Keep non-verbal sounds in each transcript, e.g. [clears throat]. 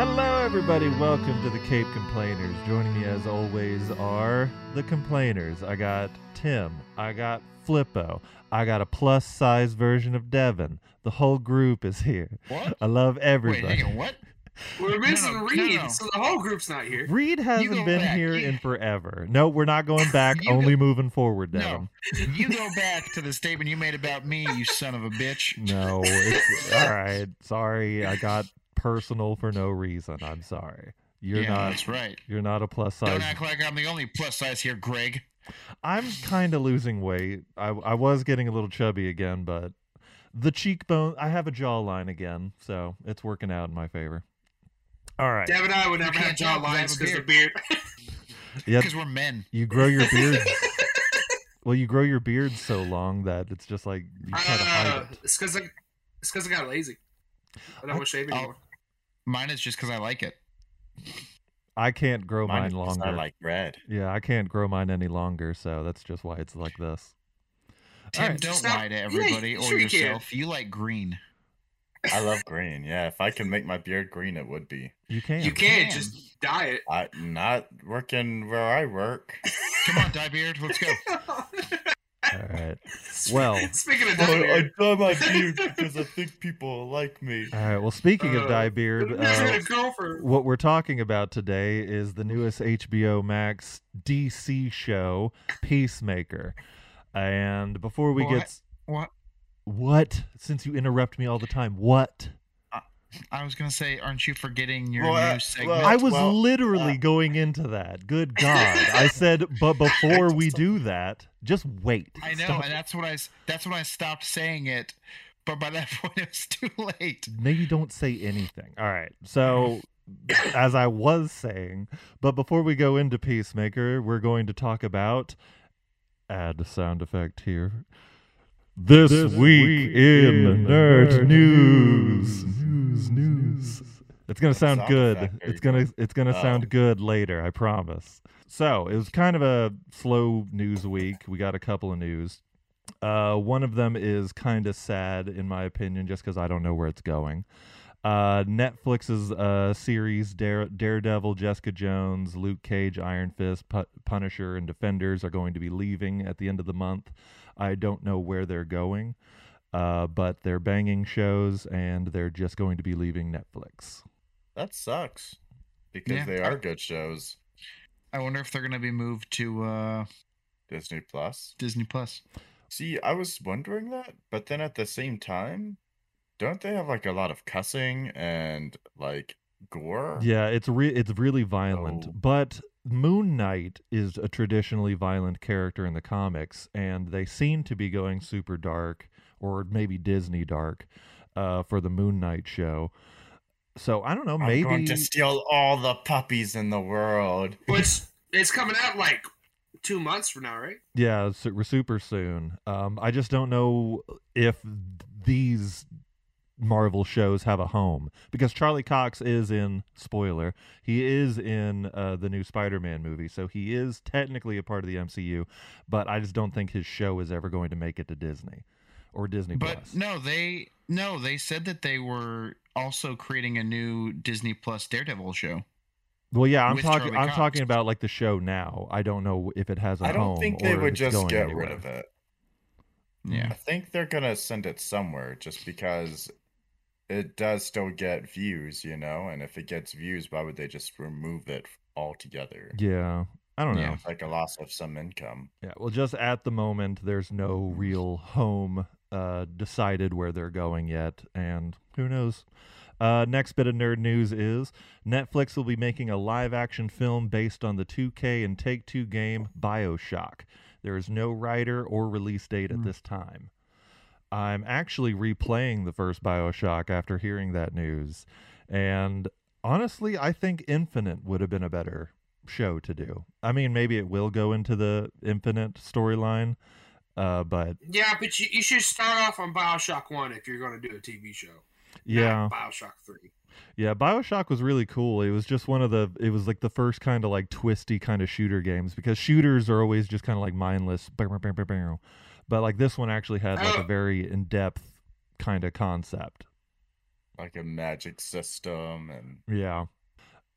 Hello, everybody. Welcome to the Cape Complainers. Joining me, as always, are the complainers. I got Tim. I got Flippo. I got a plus size version of Devin. The whole group is here. What? I love Wait, everybody. hang on. What? [laughs] We're missing no, no, Reed, no. so the whole group's not here. Reed hasn't been back. here You- in [laughs] forever. No, we're not going [laughs] back. Only go- moving forward, Devin. No. You go back to the statement you made about me, you son of a bitch. No, it's all right. Sorry, I got personal for no reason. I'm sorry. You're yeah, not. that's right. You're not a plus size. Don't act like I'm the only plus size here, Greg. I'm kind of losing weight. I I was getting a little chubby again, but the cheekbone. I have a jawline again, so it's working out in my favor. All right. Deb and I would never have can't tell 'cause I jaw have lines a because the beard. beard. [laughs] Yep. Because we're men. You grow your [laughs] beard. well, you grow your beard so long that it's just like you try to hide Uh, it. it's because I, it's because I got lazy. I don't I- want to shave I'll- anymore. Mine is just because I like it. I can't grow mine, Mine longer. not like red. yeah, I can't grow mine any longer, so that's just why it's like this. Tim, Alright. don't Stop- lie to Yeah, everybody or sure you yourself. You like green. I love green. Yeah, if I can make my beard green, it would be. You can. You can't can. just dye it. I not working where I work. Come on, dye beard, let's go. [laughs] All right. [laughs] Well- speaking of dye beard, dye my beard because I think people like me. All right. Well, speaking of Uh, dye beard, uh, what we're talking about today is the newest HBO Max DC show, Peacemaker. And before we What? get What? what, since you interrupt me all the time, what? I was gonna say, aren't you forgetting your Well, uh, new segment? well, I was well, literally uh, going into that. Good [laughs] God! I said, but [laughs] before we do that, just wait. I know, Stop. and that's what I s- that's when I stopped saying it. But by that [laughs] point, it was too late. maybe don't say anything. All right. So, as I was saying, but before we go into Peacemaker, we're going to talk about add the sound effect here. This, week, in nerd news. News, news. It's gonna sound sound good. It's gonna go. it's gonna sound good later, I promise. So it was kind of a slow news week. We got a couple of news. Uh, one of them is kind of sad, in my opinion, just because I don't know where it's going. Uh, Netflix's uh, series Dare, Daredevil, Jessica Jones, Luke Cage, Iron Fist, Pu- Punisher, and Defenders are going to be leaving at the end of the month. I don't know where they're going, uh, but they're banging shows and they're just going to be leaving Netflix. That sucks because Yeah. they are good shows. I wonder if they're gonna be moved to uh, Disney Plus. Disney Plus. See, I was wondering that, but then at the same time, don't they have like a lot of cussing and like gore? Yeah, it's re- it's really violent, So- but Moon Knight is a traditionally violent character in the comics, and they seem to be going super dark or maybe Disney dark uh, for the Moon Knight show. So I don't know, I'm maybe going to steal all the puppies in the world. Which it's it's coming out like two months from now, right? yeah, su- super soon. Um, I just don't know if these Marvel shows have a home because Charlie Cox is in spoiler. He is in uh, the new Spider-Man movie, so he is technically a part of the MCU. But I just don't think his show is ever going to make it to Disney or Disney But Plus. no, they no, they said that they were also creating a new Disney Plus Daredevil show. well, yeah, I'm talking. I'm talking about like the show now. I don't know if it has a I don't home. think they would just get anywhere. rid of it. Yeah. I think they're gonna send it somewhere just because it does still get views, you know. And if it gets views, why would they just remove it altogether? Yeah, I don't know. Yeah. It's like a loss of some income. Yeah, well, just at the moment, there's no real home uh, decided where they're going yet, and who knows. Uh, next bit of nerd news is Netflix will be making a live action film based on the 2K and Take Two game Bioshock. There is no writer or release date at Hmm. this time. I'm actually replaying the first Bioshock after hearing that news, and honestly, I think Infinite would have been a better show to do. I mean, maybe it will go into the Infinite storyline, uh, but Yeah, but you, you should start off on Bioshock One if you're going to do a TV show. yeah, Bioshock Three. yeah. Bioshock was really cool. It was just one of the. It was like the first kind of like twisty kind of shooter games because shooters are always just kind of like mindless, but like this one actually had like a Oh. very in depth kind of concept. like a magic system and Yeah.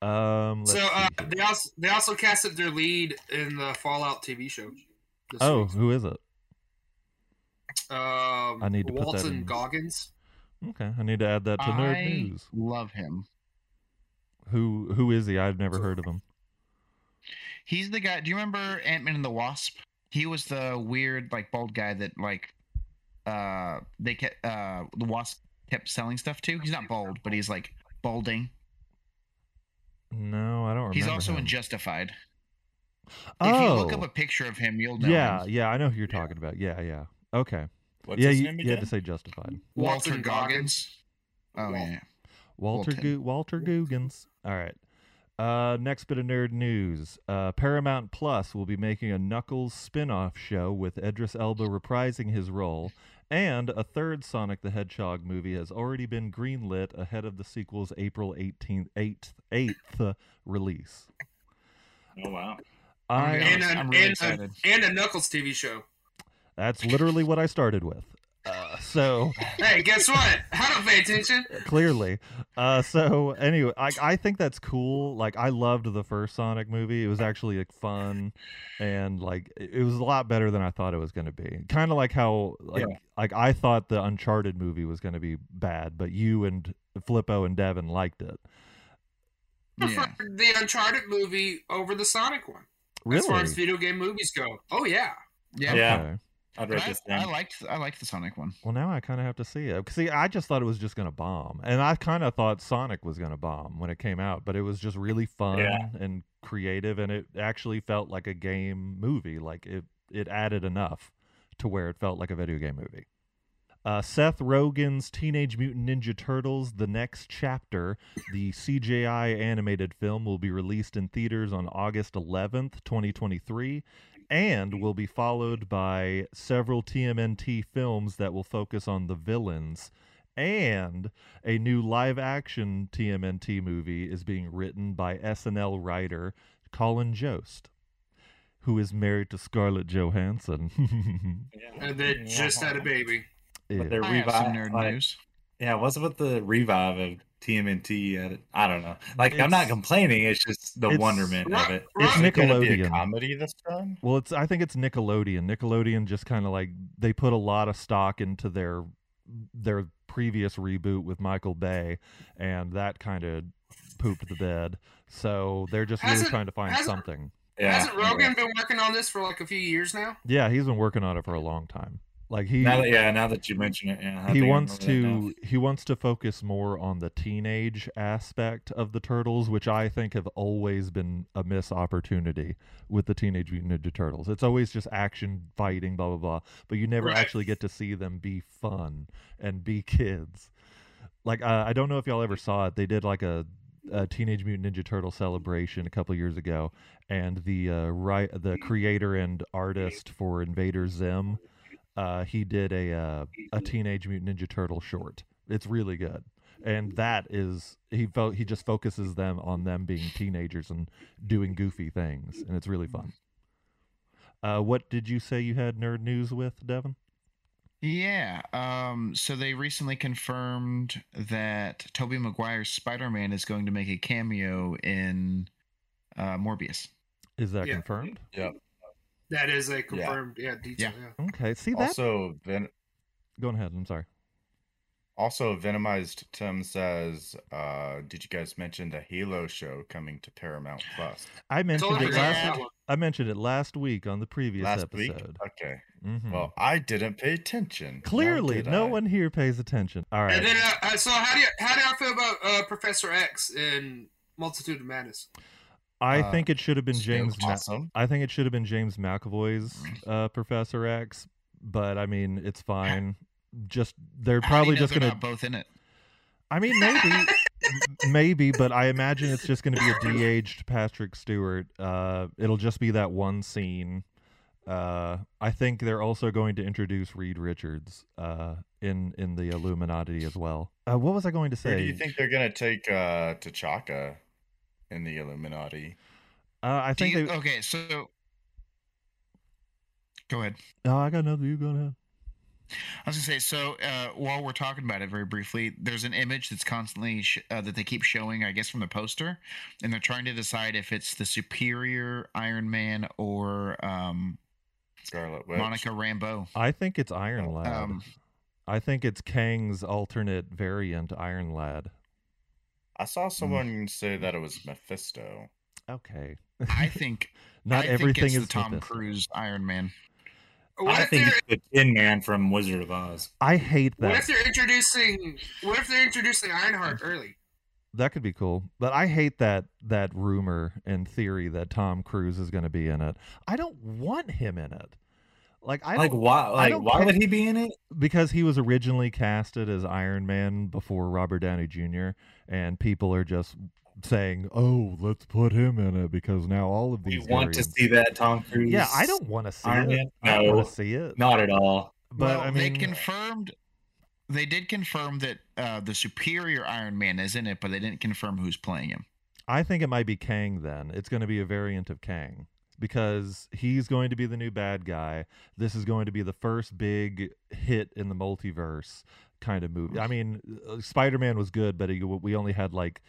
Um. So uh, they also they also casted their lead in the Fallout TV show. oh, week. who is it? um, I need to put that Walton in. Goggins. Okay, I need to add that to nerd I news. love him. Who who is he? I've never heard of him. He's the guy. Do you remember Ant Man and the Wasp? He was the weird, like bald guy that like uh they kept uh the Wasp kept selling stuff to. He's not bald, but he's like balding. No, I don't remember. He's also him. in Justified. Oh, If you look up a picture of him, you'll know. yeah, him. yeah, I know who you're talking about. Yeah, yeah. Okay. what's yeah, his you, name you had to say justified. Walter Walton Goggins. Oh Wal- yeah. Walter Walton. Go- Walter Googans. All right. Uh, next bit of nerd news. Uh, Paramount Plus will be making a Knuckles spin-off show with Idris Elba reprising his role, and a third Sonic the Hedgehog movie has already been greenlit ahead of the sequel's April 18th 8th, 8th release. Oh wow. I and, a, I'm really and, a, and a Knuckles TV show. that's literally what I started with. Uh, so Hey, guess what? I don't pay attention. clearly. Uh, so anyway, I I think that's cool. Like I loved the first Sonic movie. It was actually like fun, and like it it was a lot better than I thought it was going to be. Kind of like how like Yeah. like I thought the Uncharted movie was going to be bad, but you and Flippo and Devin liked it. I Yeah. the Uncharted movie over the Sonic one. Really? As far as video game movies go. Oh yeah. Yeah. Yeah. Okay. I'd But rate I, this I down. liked I liked the Sonic one. Well, now I kind of have to see it. See, I just thought it was just going to bomb, and I kind of thought Sonic was going to bomb when it came out, but it was just really fun Yeah. and creative, and it actually felt like a game movie. Like it, it added enough to where it felt like a video game movie. Uh, Seth Rogen's Teenage Mutant Ninja Turtles: The Next Chapter, the CGI animated film, will be released in theaters on August 11th, 2023 and will be followed by several TMNT films that will focus on the villains. And a new live action TMNT movie is being written by SNL writer Colin Jost, who is married to Scarlett Johansson. [laughs] And they just had a baby. But they're I have some nerd news. yeah, what's with the revive of TMNT? At it? I don't know. Like I'm not complaining. It's just the it's- wonderment of it. It's Is it be a Nickelodeon. comedy this time? Well, it's I think it's Nickelodeon. Nickelodeon just kind of like they put a lot of stock into their their previous reboot with Michael Bay, and that kind of pooped the bed. So they're just really trying to find something. Yeah. Hasn't Rogen been working on this for like a few years now? Yeah, he's been working on it for a long time. Like he Now that, yeah, now that you mention it, yeah, I he wants remember that now. to he wants to focus more on the teenage aspect of the turtles which i think have always been a miss opportunity with the teenage mutant ninja turtles it's always just action fighting blah blah blah but you never Right. actually get to see them be fun and be kids like uh, i don't know if y'all ever saw it they did like a a Teenage Mutant Ninja Turtle celebration a couple years ago, and the uh, right the creator and artist for Invader Zim, uh, he did a uh, a Teenage Mutant Ninja Turtle short. It's really good, and that is he felt he just focuses them on them being teenagers and doing goofy things, and it's really fun. Uh, what did you say you had nerd news with, Devin? Yeah. Um, so they recently confirmed that Tobey Maguire's Spider-Man is going to make a cameo in uh, Morbius. Is that confirmed? Yeah. confirmed? That is a confirmed yeah, detail. Yeah. Okay, see that. Also, Ven- Go ahead. I'm sorry. also venomized Tim says, uh, "Did you guys mention the Halo show coming to Paramount Plus I mentioned it last. that. I mentioned it last week on the previous last week?" episode. Okay. Mhm. Well, I didn't pay attention. Clearly, no I? one here pays attention. All right. And then, uh, uh, so how do you how do y'all feel about uh, Professor X in Multitude of Madness? I uh, think it should have been James. Ma- I think it should have been James McAvoy's uh, Professor X, but I mean, it's [laughs] fine. Just they're How do you probably just gonna. not both in it. I mean, maybe, maybe, but I imagine it's just gonna be a de-aged Patrick Stewart. Uh, it'll just be that one scene. Uh, I think they're also going to introduce Reed Richards uh, in in the Illuminati as well. Uh, what was I going to say? do you think they're gonna take uh, T'Chaka in the Illuminati? uh, I think you- they. okay, so go ahead. No, I got another. You go ahead. I was gonna say, so uh, while we're talking about it very briefly, there's an image that's constantly sh- uh, that they keep showing, I guess, from the poster, and they're trying to decide if it's the superior Iron Man or um, Scarlet Witch. Monica Rambeau. I think it's Iron Lad. Um, I think it's Kang's alternate variant, Iron Lad. I saw mm. someone say that it was Mephisto. Okay. I [laughs] think Not I everything think it's is the Tom Mephisto. Cruise Iron Man. What I think it's the Tin Man from Wizard of Oz. I hate that. what if they're introducing what if they're introducing Ironheart early? That could be cool, but I hate that that rumor and theory that Tom Cruise is going to be in it. I don't want him in it. Like I like don't, why? Like why care- would he be in it? because he was originally casted as Iron Man before Robert Downey Jr. and people are just saying, "Oh, let's put him in it because now all of these." these want to see that Tom Cruise. Yeah, I don't want to see Iron it. Man? I don't No. want to see it. Not at all. But well, I mean, they confirmed. They did confirm that uh, the superior Iron Man is in it, but they didn't confirm who's playing him. I think it might be Kang then. It's going to be a variant of Kang because he's going to be the new bad guy. This is going to be the first big hit in the multiverse kind of movie. I mean, uh, Spider-Man was good, but he, we only had like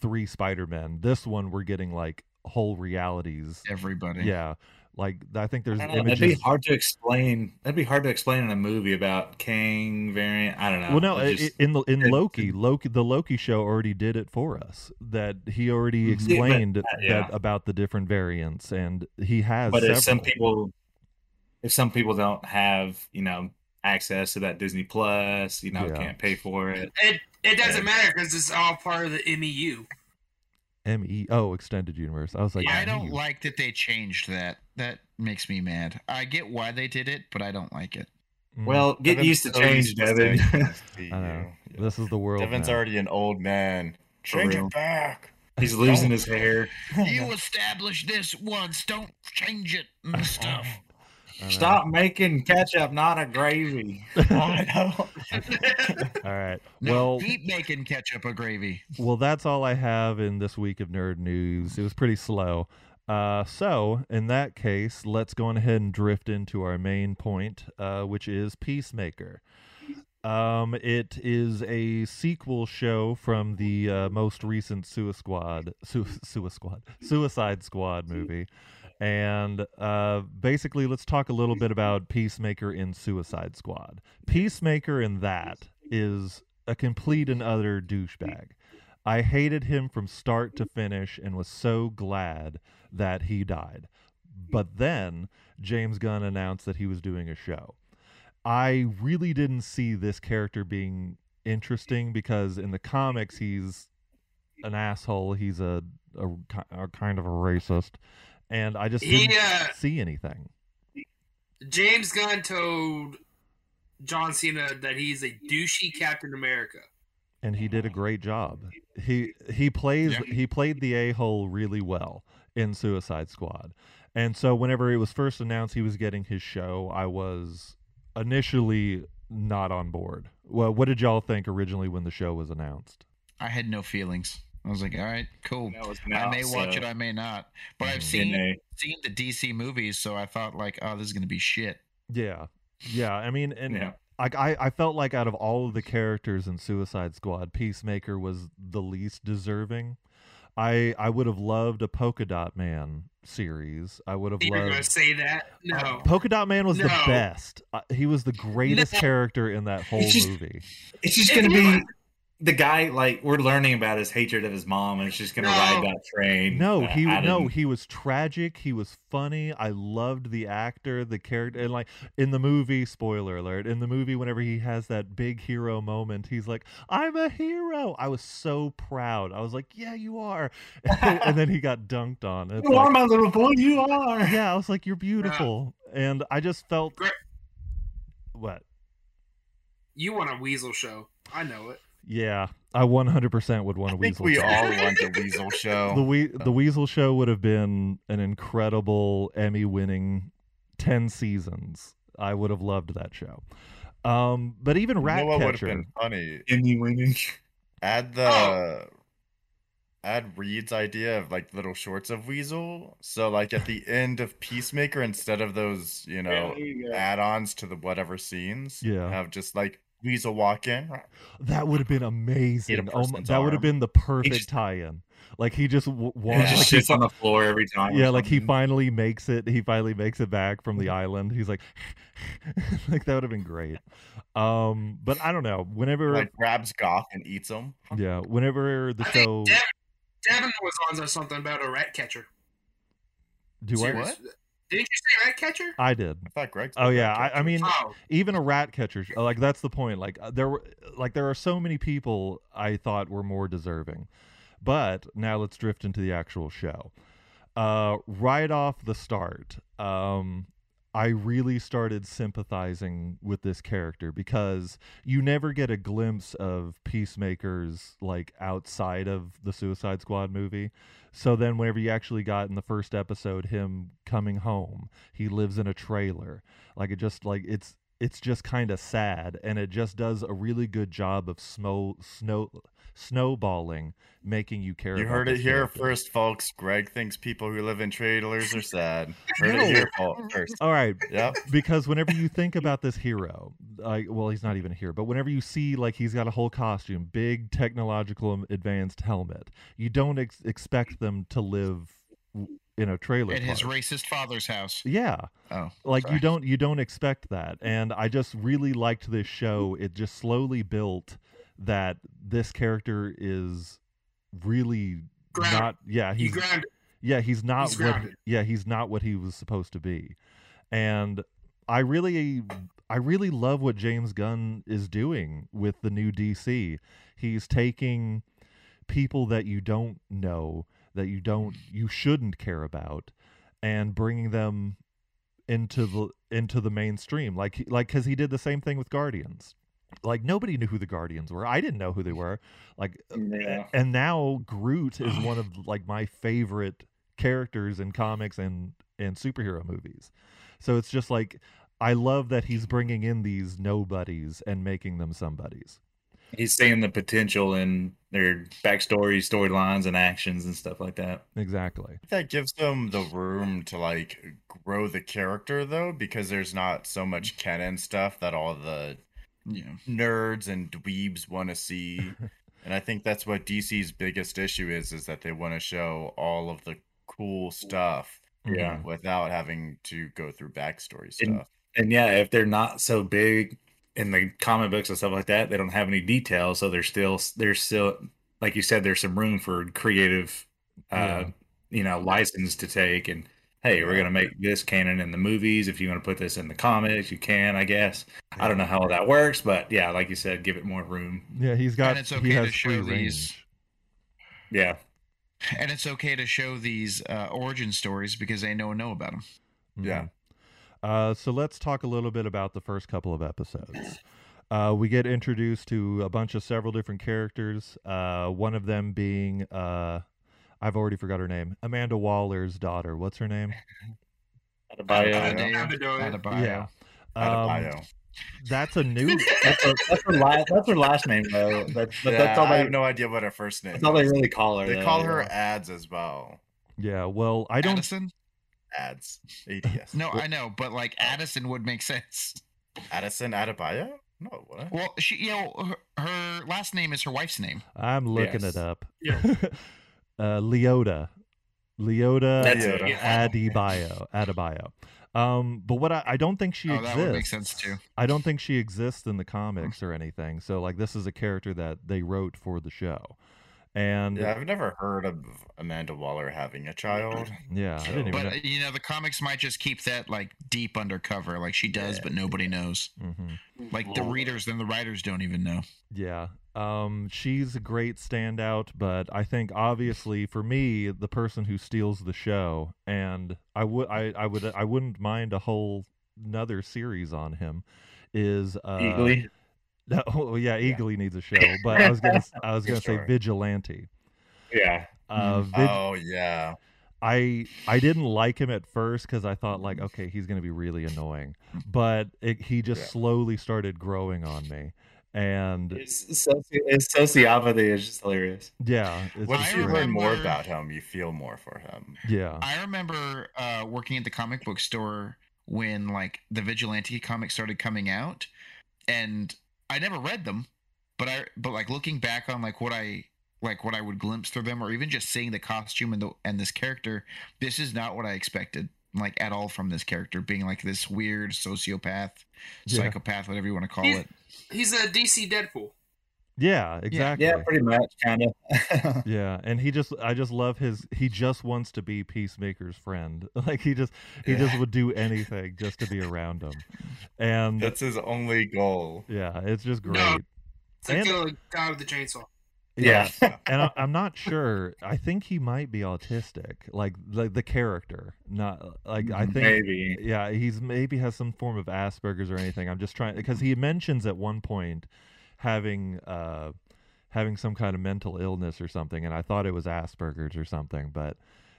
3 Spider-Men. This one we're getting like whole realities. Everybody. Yeah. Like I think there's I don't know, That'd be hard to explain. That'd be hard to explain in a movie about Kang variant. I don't know. Well, no, It just- in the in it- Loki, Loki, the Loki show already did it for us. That he already Mhm. Yeah, but- explained uh, yeah. that about the different variants, and he has. but if some people, if some people don't have, you know, access to that Disney Plus, you know, Yeah. can't pay for it. It it doesn't Yeah. matter because it's all part of the MEU. M E O extended universe. I was like, I don't "Ew." like that they changed that. That makes me mad. I get why they did it, but I don't like it. Mm, Well, get Devin's used to change, Devin. staying in the I know. CU. this is the world. Devin's now. already an old man. Change real. it back. He's losing his hair. You established this once. Don't change it and stuff. [laughs] Stop making ketchup, not a gravy. [laughs] All right. [laughs] Well, keep making ketchup a gravy. well, that's all I have in this week of nerd news. It was pretty slow. Uh, so, in that case, let's go on ahead and drift into our main point, uh, which is Peacemaker. Um, it is a sequel show from the uh, most recent Suicide Squad, Su- Suicide Squad, Suicide Squad movie, and uh, basically, let's talk a little bit about Peacemaker in Suicide Squad. Peacemaker in that is a complete and utter douchebag. I hated him from start to finish and was so glad that he died. But then James Gunn announced that he was doing a show. I really didn't see this character being interesting because in the comics he's an asshole. He's a, a, a kind of a racist, and I just didn't uh, see anything. James Gunn told John Cena that he's a douchey Captain America. and he did a great job. He he plays Yeah. he played the a hole really well in Suicide Squad, and so whenever it was first announced he was getting his show, I was initially not on board. Well, what did y'all think originally when the show was announced? I had no feelings. I was like, all right, cool. I may watch so- it, I may not. But I've Mhm. seen Didn't they? seen the DC movies, so I thought like, oh, this is gonna be shit. Yeah, yeah. I mean, and Yeah. like I, I felt like out of all of the characters in Suicide Squad, Peacemaker was the least deserving. I I would have loved a Polka Dot Man series. I would have You're loved gonna say that? No. Uh, Polka Dot Man was the best. Uh, he was the greatest No. character in that whole It's just- movie. It's just gonna be the guy. Like we're learning about his hatred of his mom, and it's just gonna No. ride that train. No, Uh, he I no, he was tragic. He was funny. I loved the actor, the character, and like in the movie. Spoiler alert! In the movie, whenever he has that big hero moment, he's like, "I'm a hero." I was so proud. I was like, "Yeah, you are," [laughs] and then he got dunked on. It's You are my little boy. You are. yeah, I was like, "You're beautiful," and I just felt Great. what? You want a weasel show? I know it. Yeah, I 100% would want I a think weasel. we show. all want the Weasel show. the we- the Oh. Weasel Show would have been an incredible Emmy winning ten seasons. I would have loved that show. Um, but even you know would have Ratcatcher, been funny? Emmy winning. Add the Oh. Ed Reed's idea of like little shorts of Weasel. So like at the [laughs] end of Peacemaker, instead of those, you know, add-ons to the whatever scenes, Yeah. have just like Weasel walk in. That would have been amazing. Oh, that would have been the perfect just- tie-in. Like he just w- [laughs] He walks. just like, he shits on the floor every time. yeah, like he finally makes it. He finally makes it back from Mm-hmm. the island. He's like, [laughs] like that would have been great. Um, but I don't know. Whenever, Like grabs Goth and eats him. yeah, whenever the I show, think Devin, Devin was on something about a rat catcher. do what? What? Didn't you say rat catcher? I did. I thought Greg. Oh yeah, I, I mean, Oh, even a rat catcher. Like that's the point. Like uh, there were, like there are so many people I thought were more deserving. But now let's drift into the actual show. Uh, right off the start, um, I really started sympathizing with this character because you never get a glimpse of Peacemaker's like outside of the Suicide Squad movie. So then, whenever you actually got in the first episode, him coming home, he lives in a trailer. Like it just like it's it's just kind of sad, and it just does a really good job of snow snow snowballing, making you care. You about heard it this here character. first, folks. Greg thinks people who live in trailers are sad. [laughs] Heard it here first. All right, Yep. because whenever you think about this hero, like, well, he's not even here but whenever you see like he's got a whole costume, big technological advanced helmet, you don't ex- expect them to live w- in a trailer At his racist father's house. Yeah, Oh, like you don't you don't expect that, and I just really liked this show. It just slowly built that this character is really Grounded. not. Yeah, he's grounded. yeah he's not He's what yeah he's not what he was supposed to be and i really i really love what james gunn is doing with the new dc he's taking people that you don't know that you don't you shouldn't care about and bringing them into the into the mainstream like like because he did the same thing with guardians like nobody knew who the guardians were i didn't know who they were like uh, Yeah. and now Groot is one of like my favorite characters in comics and and superhero movies. So it's just like I love that he's bringing in these nobodies and making them somebodies. He's seeing the potential in their backstory, storylines, and actions and stuff like that. Exactly. That gives them the room to like grow the character though, because there's not so much canon stuff that all the Yeah. nerds and dweebs want to see. [laughs] and I think that's what DC's biggest issue is is that they want to show all of the cool stuff Yeah. without having to go through backstory And- stuff. And yeah, if they're not so big in the comic books and stuff like that, they don't have any details. So there's still there's still like you said, there's some room for creative, uh, Yeah. you know, license to take. And hey, we're gonna make this canon in the movies. If you want to put this in the comics, you can, I guess. I don't know how that works, but yeah, like you said, give it more room. Yeah, he's got and it's he okay has to show free these. range. Yeah, And it's okay to show these uh, origin stories because they no one know about them. Yeah. Uh, so let's talk a little bit about the first couple of episodes. [clears throat] Uh, we get introduced to a bunch of several different characters. Uh, one of them being, uh, I've already forgot her name, Amanda Waller's daughter. What's her name? Adebayo. Adebayo. Adebayo. Adebayo. Yeah. Um, that's a new. [laughs] That's her, that's her last. That's her last name though. That's, but yeah, that's all I they. have no idea what her first name That's all they is. really call her. They though, call her yeah. ads as well. Yeah. Well, I don't. Addison? Ads. [laughs] ADS. No, I know, but like Addison would make sense. Addison Adebayo? No, what? Well, she, you know, her, her last name is her wife's name. I'm looking Yes. it up. Yeah. [laughs] uh, Leota. Leota That's it, yeah. Adebayo. Adebayo. Um, but what I, I don't think she oh, exists. that would make sense too. I don't think she exists in the comics or anything. So like this is a character that they wrote for the show. And Yeah, I've never heard of Amanda Waller having a child. [clears throat] yeah, I didn't even But know. uh, you know, the comics might just keep that like deep undercover, like she does, Yeah. but nobody knows. hmm Like the readers and the writers don't even know. Yeah. Um, she's a great standout, but I think obviously for me, the person who steals the show, and I would, I, I would, I wouldn't mind a whole another series on him, is uh, Eagly. [laughs] No, oh, yeah, Eagly needs a show, [laughs] but I was gonna, I was gonna say. Vigilante. Yeah. Uh, Mhm. Vig- Oh yeah. I I didn't like him at first because I thought like, okay, he's gonna be really annoying, but it, he just Yeah. slowly started growing on me, and His, soci- his sociopathy is just hilarious. yeah, it's Once just you great. learn more about him, you feel more for him. yeah, I remember uh, working at the comic book store when like the vigilante comics started coming out, and I never read them, but I but like looking back on like what I like what I would glimpse through them, or even just seeing the costume and the and this character, this is not what I expected like at all from this character being like this weird sociopath, Yeah. psychopath, whatever you want to call He's- it. He's a DC Deadpool. Yeah, exactly. Yeah, pretty much, kind of. [laughs] Yeah, and he just I just love his he just wants to be Peacemaker's friend. [laughs] Like he just he just would do anything just to be around him. And That's his only goal. yeah, it's just great. No. It's like And- the guy with the chainsaw. yeah. [laughs] and I, I'm not sure. I think he might be autistic, like like the character. Not like I mm, think Maybe. yeah, he's maybe has some form of Asperger's or anything. I'm just trying because he mentions at one point having uh having some kind of mental illness or something, and I thought it was Asperger's or something. But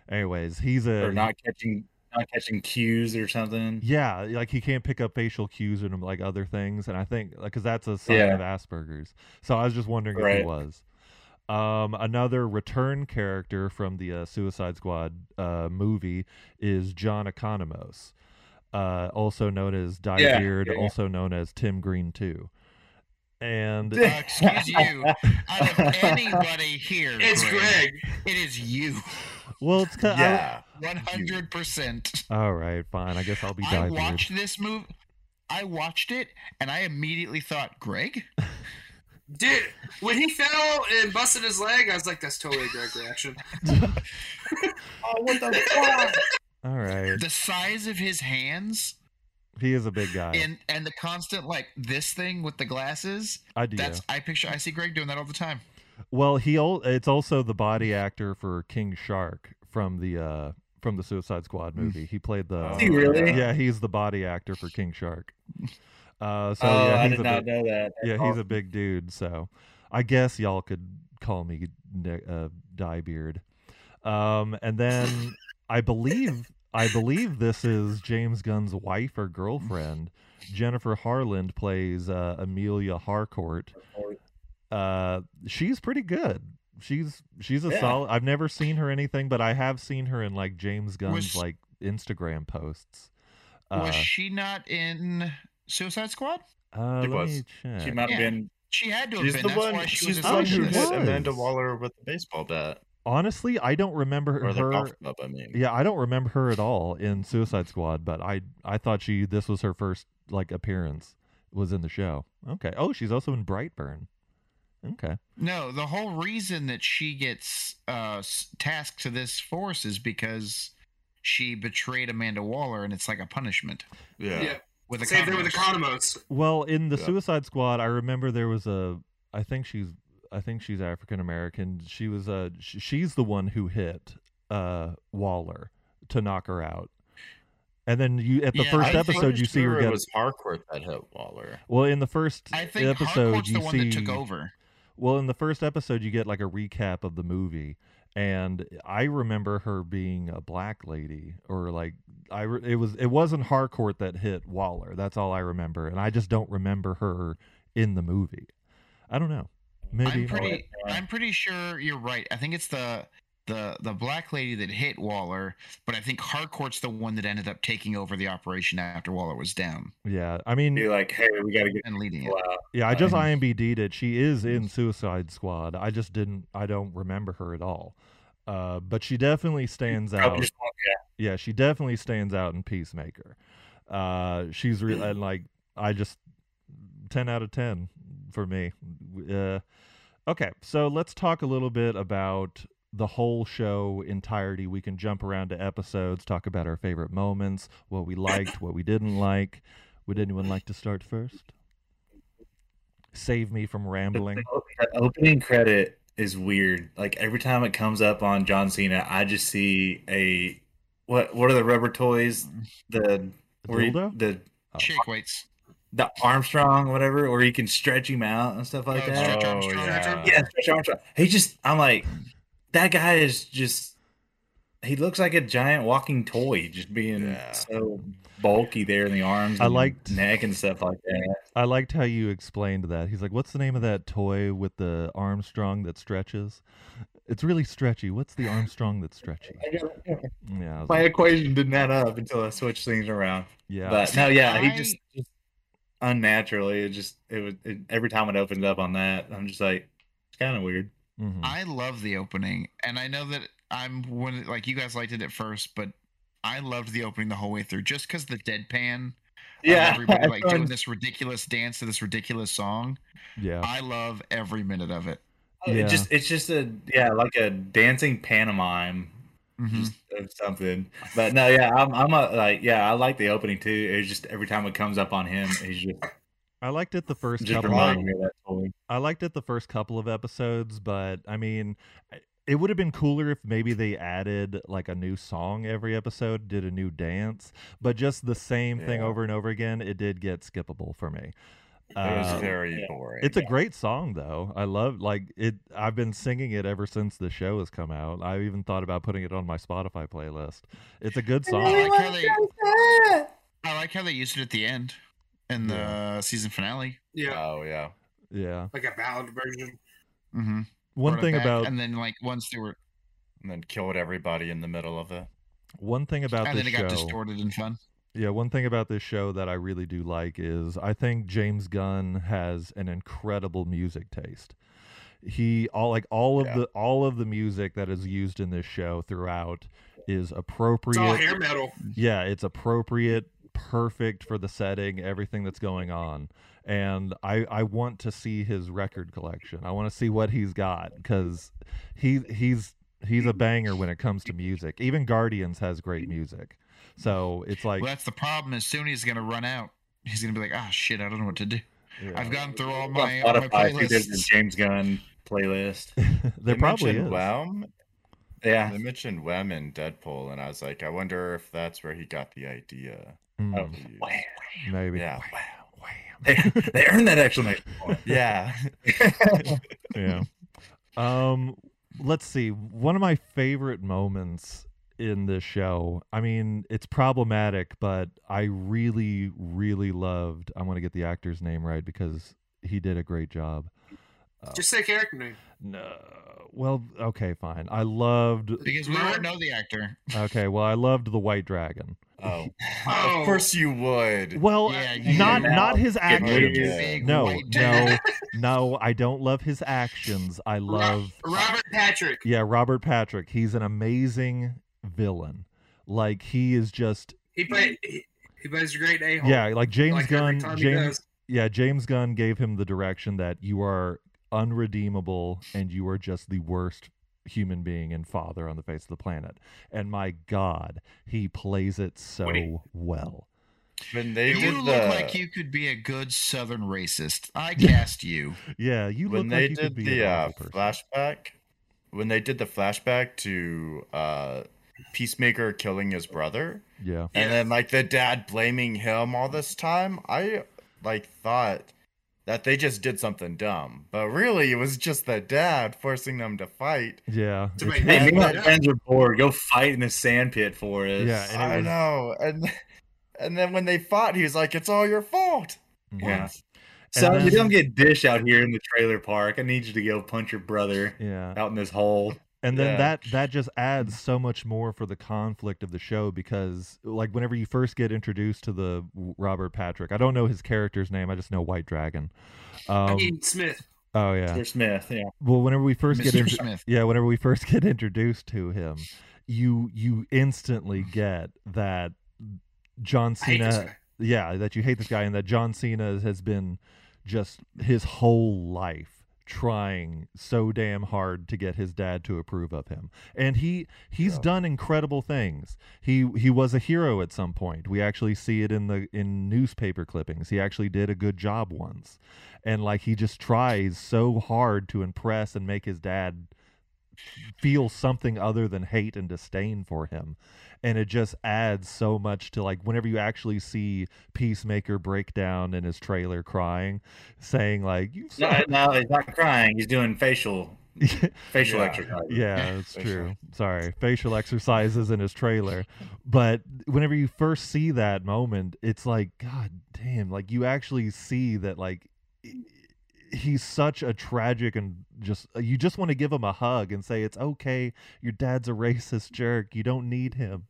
anyways, he's a Or not catching not catching cues or something. yeah, like he can't pick up facial cues and like other things, and I think because that's a sign Yeah. of Asperger's. So I was just wondering if he was. Um, another return character from the uh, Suicide Squad uh, movie is John Economos, uh, also known as Dye Yeah, Beard, yeah. also known as Tim Green too. And Uh, [laughs] excuse you, out of anybody here, It's Greg. It is you, well, it's kind Yeah. one hundred percent. all right, fine. I guess I'll be I Dye watched this movie. I watched it and I immediately thought, Greg? Dude, when he fell and busted his leg, I was like, that's totally a Greg reaction. [laughs] [laughs] Oh, what the fuck? All right, The size of his hands he is a big guy. and and the constant like this thing with the glasses. I do. That's I picture I see Greg doing that all the time. Well, he al- it's also the body actor for King Shark from the uh from the Suicide Squad movie. He played the Is he really? Yeah, he's the body actor for King Shark. [laughs] Uh so oh, yeah, I he's did a not big, know that. yeah, That's he's a big dude, so I guess y'all could call me Ne- uh, Diebeard. Um and then I believe I believe this is James Gunn's wife or girlfriend. Jennifer Holland plays uh, Emilia Harcourt uh she's pretty good she's she's a Yeah. solid i've never seen her anything but i have seen her in like james gunn's Was- like instagram posts uh, Was she not in Suicide Squad? uh She was. She might have Yeah. been. She had to have She's been. the That's one. why she She's was the one who hit. Amanda Waller with the baseball bat honestly i don't remember or her golf club. I mean, yeah i don't remember her at all in suicide squad but i i thought she this was her first like appearance was in the show okay oh she's also in brightburn okay No, the whole reason that she gets uh, tasked to this force is because she betrayed Amanda Waller, and it's like a punishment yeah. Yeah. with a Same thing with the Economos. Economos. Well, in the Yeah. Suicide Squad, I remember there was a. I think she's. I think she's African American. She was a. sh- She's the one who hit uh Waller to knock her out. And then you at the Yeah, first I episode you see her get. it was Harcourt that hit Waller. well, in the first I think episode Harcourt's you the one see. that took over. Well, in the first episode you get like a recap of the movie, and I remember her being a black lady or like I. Re- it was. It wasn't Harcourt that hit Waller. That's all I remember, and I just don't remember her in the movie. I don't know. Maybe I'm pretty. Yeah. I'm pretty sure you're right. I think it's the the the black lady that hit Waller, but I think Harcourt's the one that ended up taking over the operation after Waller was down Yeah, I mean, Be like, hey, we got to get and leading it. out. yeah, I just um, IMBD'd it. She is in Suicide Squad. I just didn't. I don't remember her at all. Uh, but she definitely stands out. just want- yeah. Yeah, she definitely stands out in Peacemaker. Uh, she's re- and like I just ten out of ten for me. Uh, okay, so let's talk a little bit about the whole show entirety. We can jump around to episodes, talk about our favorite moments, what we liked, what we didn't like. Would anyone like to start first? Save me from rambling. The [laughs] opening credit is weird. Like every time it comes up on John Cena, I just see a what? What are the rubber toys? The where you- Dildo? the Shake weights. The Armstrong, whatever, or you can stretch him out and stuff like Oh, that. stretch Oh, Armstrong. yeah. Yeah, stretch Armstrong. He just, I'm like, that guy is just he looks like a giant walking toy, just being Yeah. so bulky there in the arms, I and liked- neck and stuff like that. I liked how you explained that. He's like, "What's the name of that toy with the Armstrong that stretches?" It's really stretchy. What's the Armstrong that's stretchy? Yeah, My like, equation didn't add up until I switched things around. yeah. But no, yeah, he just, just unnaturally. It just it was it, every time it opened up on that, I'm just like, it's kind of weird. Mhm. I love the opening, and I know that I'm when like you guys liked it at first, but I loved the opening the whole way through, just because the deadpan. of everybody [laughs] like doing this ridiculous dance to this ridiculous song. yeah. I love every minute of it. It just it's just a yeah like a dancing pantomime Mhm. just of something. But no, yeah, I'm I'm a, like yeah, I like the opening too. It's just every time it comes up on him, he's just I liked it the first just couple. reminding me of that. I liked it the first couple of episodes, but I mean, it would have been cooler if maybe they added like a new song every episode, did a new dance, but just the same thing over and over again. It did get skippable for me. It was Uh, very boring. It's a great song though. I love like it. I've been singing it ever since the show has come out. I even thought about putting it on my Spotify playlist. It's a good I song. like how they. I like how they used it at the end in the Yeah. season finale. Yeah, Oh yeah. Yeah. like a ballad version. Mm-hmm. One thing about and then like once they were, And then killed everybody in the middle of it. one thing about and this then it show. got distorted and fun. Yeah, one thing about this show that I really do like is I think James Gunn has an incredible music taste. He all like all of Yeah. the all of the music that is used in this show throughout is appropriate. It's all hair metal. Yeah, it's appropriate, perfect for the setting, everything that's going on. And I I want to see his record collection. I want to see what he's got cuz he he's he's a banger when it comes to music. Even Guardians has great music. So, it's like well, that's the problem. As soon as he's gonna run out, he's gonna be like, "Ah, shit, I don't know what to do. yeah. I've gone through all my, all my Spotify, I think there's a playlists." James Gunn playlist. [laughs] there They probably mentioned is. Wham. Yeah, They mentioned Wham in Deadpool, and I was like, I wonder if that's where he got the idea. Mm, Oh, to use. maybe. Yeah. Wham, they, they earned that exclamation [laughs] point. Yeah. yeah. Um, let's see. One of my favorite moments in this show. I mean, it's problematic, but I really, really loved. I want to get the actor's name right because he did a great job. Uh, Just say character name. no, well, okay, fine. I loved. because we don't know the actor. Okay, well, I loved the White Dragon. Oh. [laughs] Oh. Of course you would. Well, Yeah, you not did. not his Get rid of actions. it. No, no, [laughs] no. I don't love his actions. I love. Robert Patrick. Yeah, Robert Patrick. He's an amazing villain. Like he is just He played. He, he plays a great a hole. yeah, like James like Gunn. James yeah, James Gunn gave him the direction that you are unredeemable and you are just the worst human being and father on the face of the planet. And my God, he plays it so What you- well. When they You did look the like you could be a good Southern racist. I cast you. [laughs] Yeah, you look when they like you could did be the a uh, flashback, when they did the flashback to uh, Peacemaker killing his brother, Yeah. and then like the dad blaming him all this time, I like thought that they just did something dumb, but really it was just the dad forcing them to fight. Yeah. To make Hey, me and my friends are bored. Go fight in the sand pit for us. Yeah, and it I know, and and then when they fought, he was like, "It's all your fault." Mm-hmm. Yeah. What? So And you don't get dish out here in the trailer park. I need you to go punch your brother Yeah. out in this hole. And then Yeah. that that just adds so much more for the conflict of the show because like whenever you first get introduced to the Robert Patrick, I don't know his character's name, I just know White Dragon. I Um, mean Smith. oh yeah. Mr. Smith. Yeah. Well, whenever we first get Mr. into Smith. yeah, whenever we first get introduced to him, you you instantly get that John I hate this Cena guy. yeah, that you hate this guy and that John Cena has been just his whole life trying so damn hard to get his dad to approve of him. And he he's Yeah. done incredible things. He he was a hero at some point. We actually see it in the in newspaper clippings. He actually did a good job once. And like he just tries so hard to impress and make his dad feel something other than hate and disdain for him and it just adds so much to like whenever you actually see peacemaker break down in his trailer crying saying like you No, no, he's not crying. He's doing facial [laughs] Facial Yeah. exercise. Yeah, [laughs] it's Facial. true. Sorry. Facial exercises in his trailer. But whenever you first see that moment, it's like, God damn, like you actually see that like he- he's such a tragic and just you just want to give him a hug and say it's okay. Your dad's a racist jerk. You don't need him.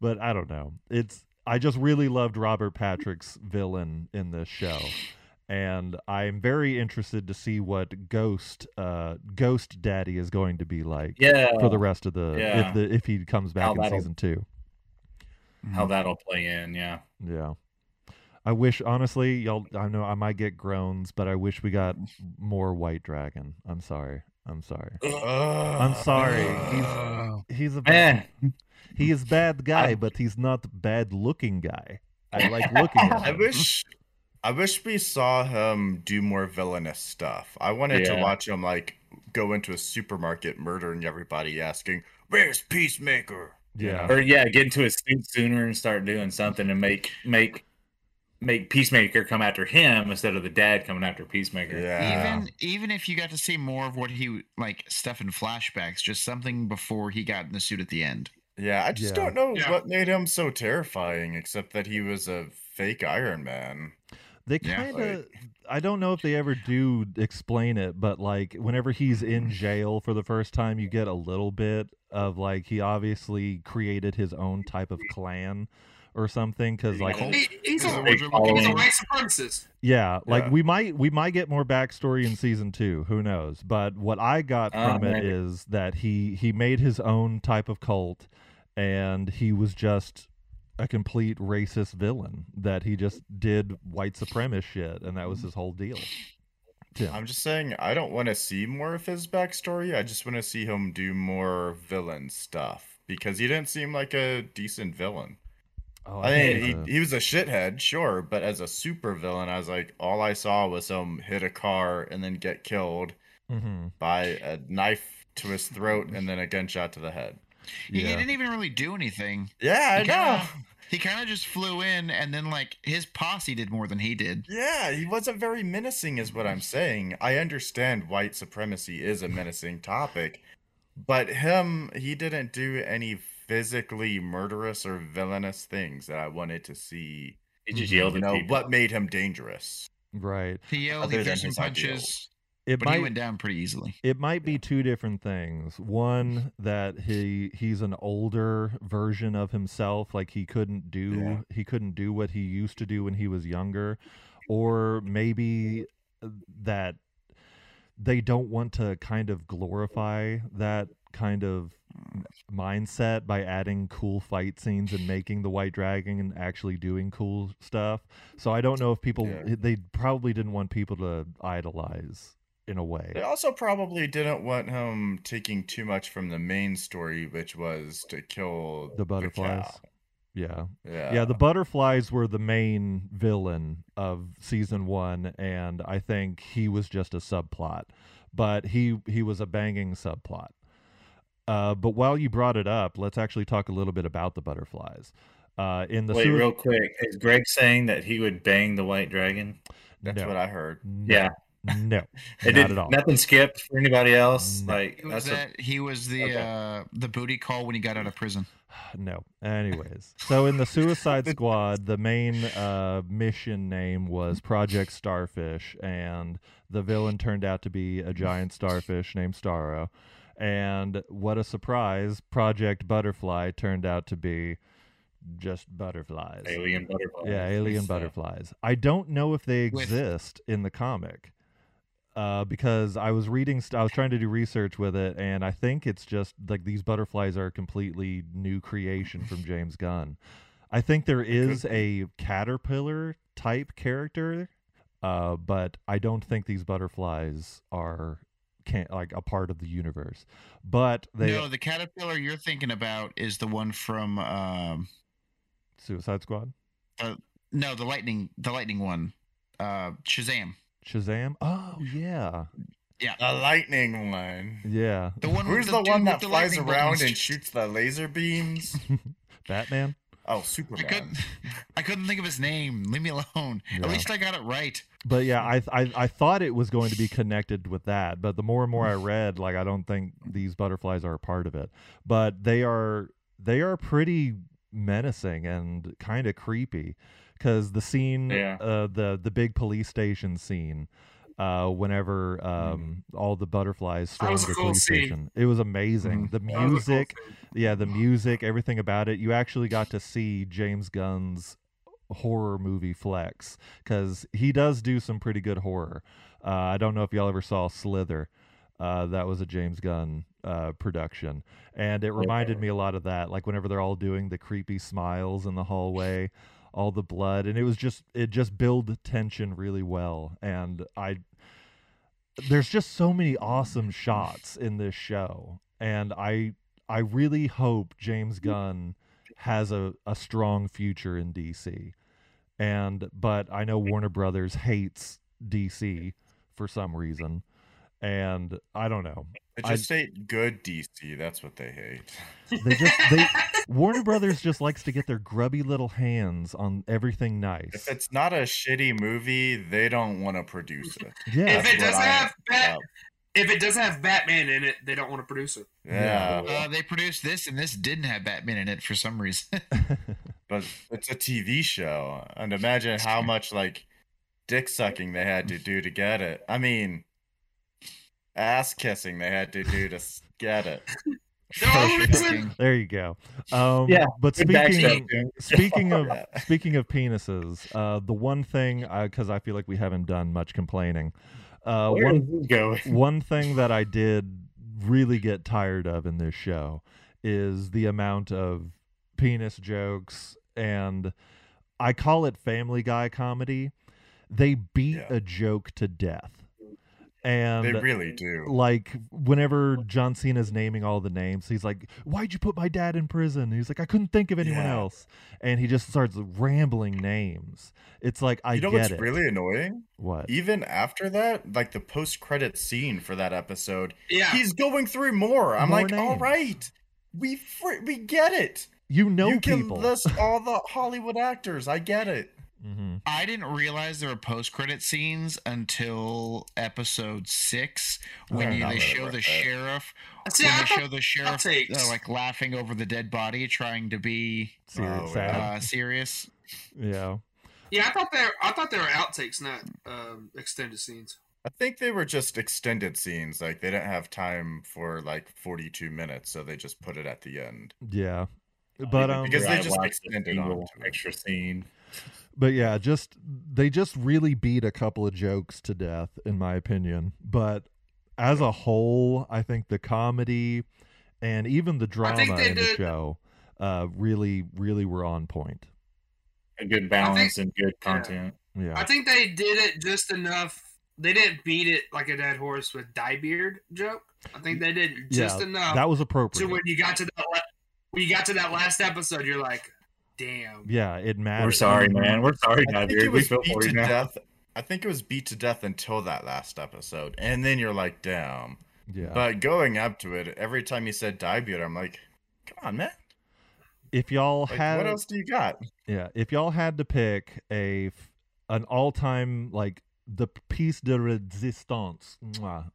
But I don't know. It's I just really loved Robert Patrick's villain in this show and I'm very interested to see what Ghost uh Ghost Daddy is going to be like Yeah. for the rest of the yeah. if the if he comes back How in season 2. how that'll play in. Yeah. Yeah. I wish honestly, y'all I know I might get groans, but I wish we got more White Dragon. I'm sorry. I'm sorry. I'm sorry. He's he's a bad, Man, he is bad [laughs] guy, I- but he's not bad looking guy. I [laughs] like looking at I wish I wish we saw him do more villainous stuff. I wanted to watch him like go into a supermarket murdering everybody asking, Where's Peacemaker? Yeah. or yeah, get into a suit sooner and start doing something and make make make Peacemaker come after him instead of the dad coming after Peacemaker. Yeah. Even even if you got to see more of what he like stuff in flashbacks, just something before he got in the suit at the end. Yeah, I just Yeah. don't know Yeah. what made him so terrifying, except that he was a fake Iron Man. They kind of. like- I don't know if they ever do explain it, but like whenever he's in jail for the first time, you get a little bit of like he obviously created his own type of clan or something. Because like, He, he's, Is a, the big word he's a white supremacist. yeah, like Yeah. we might we might get more backstory in season two. Who knows? But what I got Uh, from it maybe. is that he he made his own type of cult, and he was just a complete racist villain that he just did white supremacist shit, and that was his whole deal. Tim. I'm just saying, I don't want to see more of his backstory. I just want to see him do more villain stuff because he didn't seem like a decent villain. Oh, I think mean, he, he was a shithead, sure, but as a super villain, I was like, all I saw was him hit a car and then get killed a- mhm. by a knife to his throat and then a gunshot to the head. He, he didn't even really do anything. Yeah, I [laughs] He know. kinda- He kind of just flew in, and then like his posse did more than he did. Yeah, he wasn't very menacing, is what I'm saying. I understand white supremacy is a menacing topic, but him, he didn't do any physically murderous or villainous things that I wanted to see. He just yelled You at know, people. what made him dangerous? Right. He yelled, he threw than some punches, ideals. It but might he went down pretty easily. it might be two different things. One that he he's an older version of himself, like he couldn't do Yeah. he couldn't do what he used to do when he was younger, or maybe uh, that they don't want to kind of glorify that kind of mindset by adding cool fight scenes and making the white dragon and actually doing cool stuff. So I don't know if people Yeah. they probably didn't want people to idolize in a way. They also probably didn't want him taking too much from the main story, which was to kill The butterflies. cow. Yeah. Yeah. Yeah, the butterflies were the main villain of season 1 and I think he was just a subplot. But he he was a banging subplot. Uh, but while you brought it up, let's actually talk a little bit about the butterflies. Uh, in the Wait, sui- real quick. Is Greg saying that he would bang the white dragon? That's no, what I heard. no, Yeah. no, [laughs] It not did at all. nothing skipped for anybody else. No. Like He was that's a, that he was the Okay. uh the booty call when he got out of prison. [sighs] No. Anyways, so in the Suicide Squad, the main uh, mission name was Project Starfish, and the villain turned out to be a giant starfish named Starro. And what a surprise! Project Butterfly turned out to be just butterflies. alien butterfly. Yeah, alien butterflies. I don't know if they With- exist in the comic. Uh, because I was reading, st- I was trying to do research with it, and I think it's just like these butterflies are a completely new creation from [laughs] James Gunn. I think there is a caterpillar type character, uh, but I don't think these butterflies are can't like a part of the universe. But they no, the caterpillar you're thinking about is the one from um Suicide Squad, no the lightning the lightning one uh Shazam Shazam. Oh yeah, Yeah. The lightning one. yeah. the one Who's with the, one that flies around bolts. and shoots the laser beams? [laughs] Batman. Oh, I Superman. couldn't. [laughs] I couldn't think of his name. Leave me alone. Yeah. At least I got it right. But yeah, I, I I thought it was going to be connected with that, but the more and more I read, like I don't think these butterflies are a part of it. But they are they are pretty menacing and kind of creepy because the scene, Yeah. uh, the the big police station scene, uh, whenever um all the butterflies stormed the cool police scene. station, it was amazing. The That was a cool music, yeah, the music, everything about it. You actually got to see James Gunn's horror movie flex because he does do some pretty good horror. Uh, I don't know if y'all ever saw Slither. Uh, that was a James Gunn uh, production, and it reminded me a lot of that. Like whenever they're all doing the creepy smiles in the hallway, all the blood, and it was just it just build tension really well. And I there's just so many awesome shots in this show, and I I really hope James Gunn has a, a strong future in DC. And but I know Warner Brothers hates DC for some reason. And I don't know. They I- just hate good DC. That's what they hate. They just they [laughs] Warner Brothers just likes to get their grubby little hands on everything nice. If it's not a shitty movie, they don't want to produce it. [laughs] Yeah. If it doesn't I- have Bat, if it doesn't have Batman in it, they don't want to produce it. Yeah, Uh, they produced this, and this didn't have Batman in it for some reason. [laughs] but it's a TV show, and imagine how much like dick sucking they had to do to get it. I mean, ass kissing they had to do to get it. The only reason, Fucking- there you go. Um Yeah, but speaking [laughs] backstab. speaking of speaking of penises, uh, the one thing because I feel like we haven't done much complaining. Uh, Where one is this going? [laughs] one thing that I did really get tired of in this show is the amount of penis jokes and I call it Family Guy comedy. They beat Yeah. a joke to death, and They really do. like whenever John Cena's naming all the names, he's like, "Why'd you put my dad in prison?" And he's like, "I couldn't think of anyone Yeah. else," and he just starts rambling names. It's like I you know get what's it. really annoying? what? Even after that, like the post-credit scene for that episode, yeah, he's going through more. I'm More like, all names. right, we fr- we get it. You know you can people. list all [laughs] the Hollywood actors. I get it. Hmm I didn't realize there were post-credit scenes until episode six when you, they show the it. sheriff. see, when I they show the sheriff uh, like laughing over the dead body, trying to be Serious, Oh, sad. uh, serious. yeah. Yeah, I thought there. I thought there were outtakes, not um, extended scenes. I think they were just extended scenes. Like they didn't have time for like 42 minutes, so they just put it at the end. Yeah. But um Because they just extended single onto it. extra scene. But yeah, just they just really beat a couple of jokes to death in my opinion. But as a whole, I think the comedy and even the drama they in the show uh really really were on point. A good balance and good content. Yeah. I think they did it just enough. They didn't beat it like a dead horse with die beard joke. I think they did just yeah, enough that was to appropriate. when you got to that when you got to that last episode, you're like, damn. yeah, it matters. We're sorry, man. We're sorry, I Guy think Beard. it We was feel beat for to you now. death. I think it was beat to death until that last episode, and then you're like, damn. Yeah. But going up to it, every time you said debut, I'm like, come on, man. if y'all Like, had what else do you got? Yeah, if y'all had to pick a an all-time like the piece de resistance, mwah.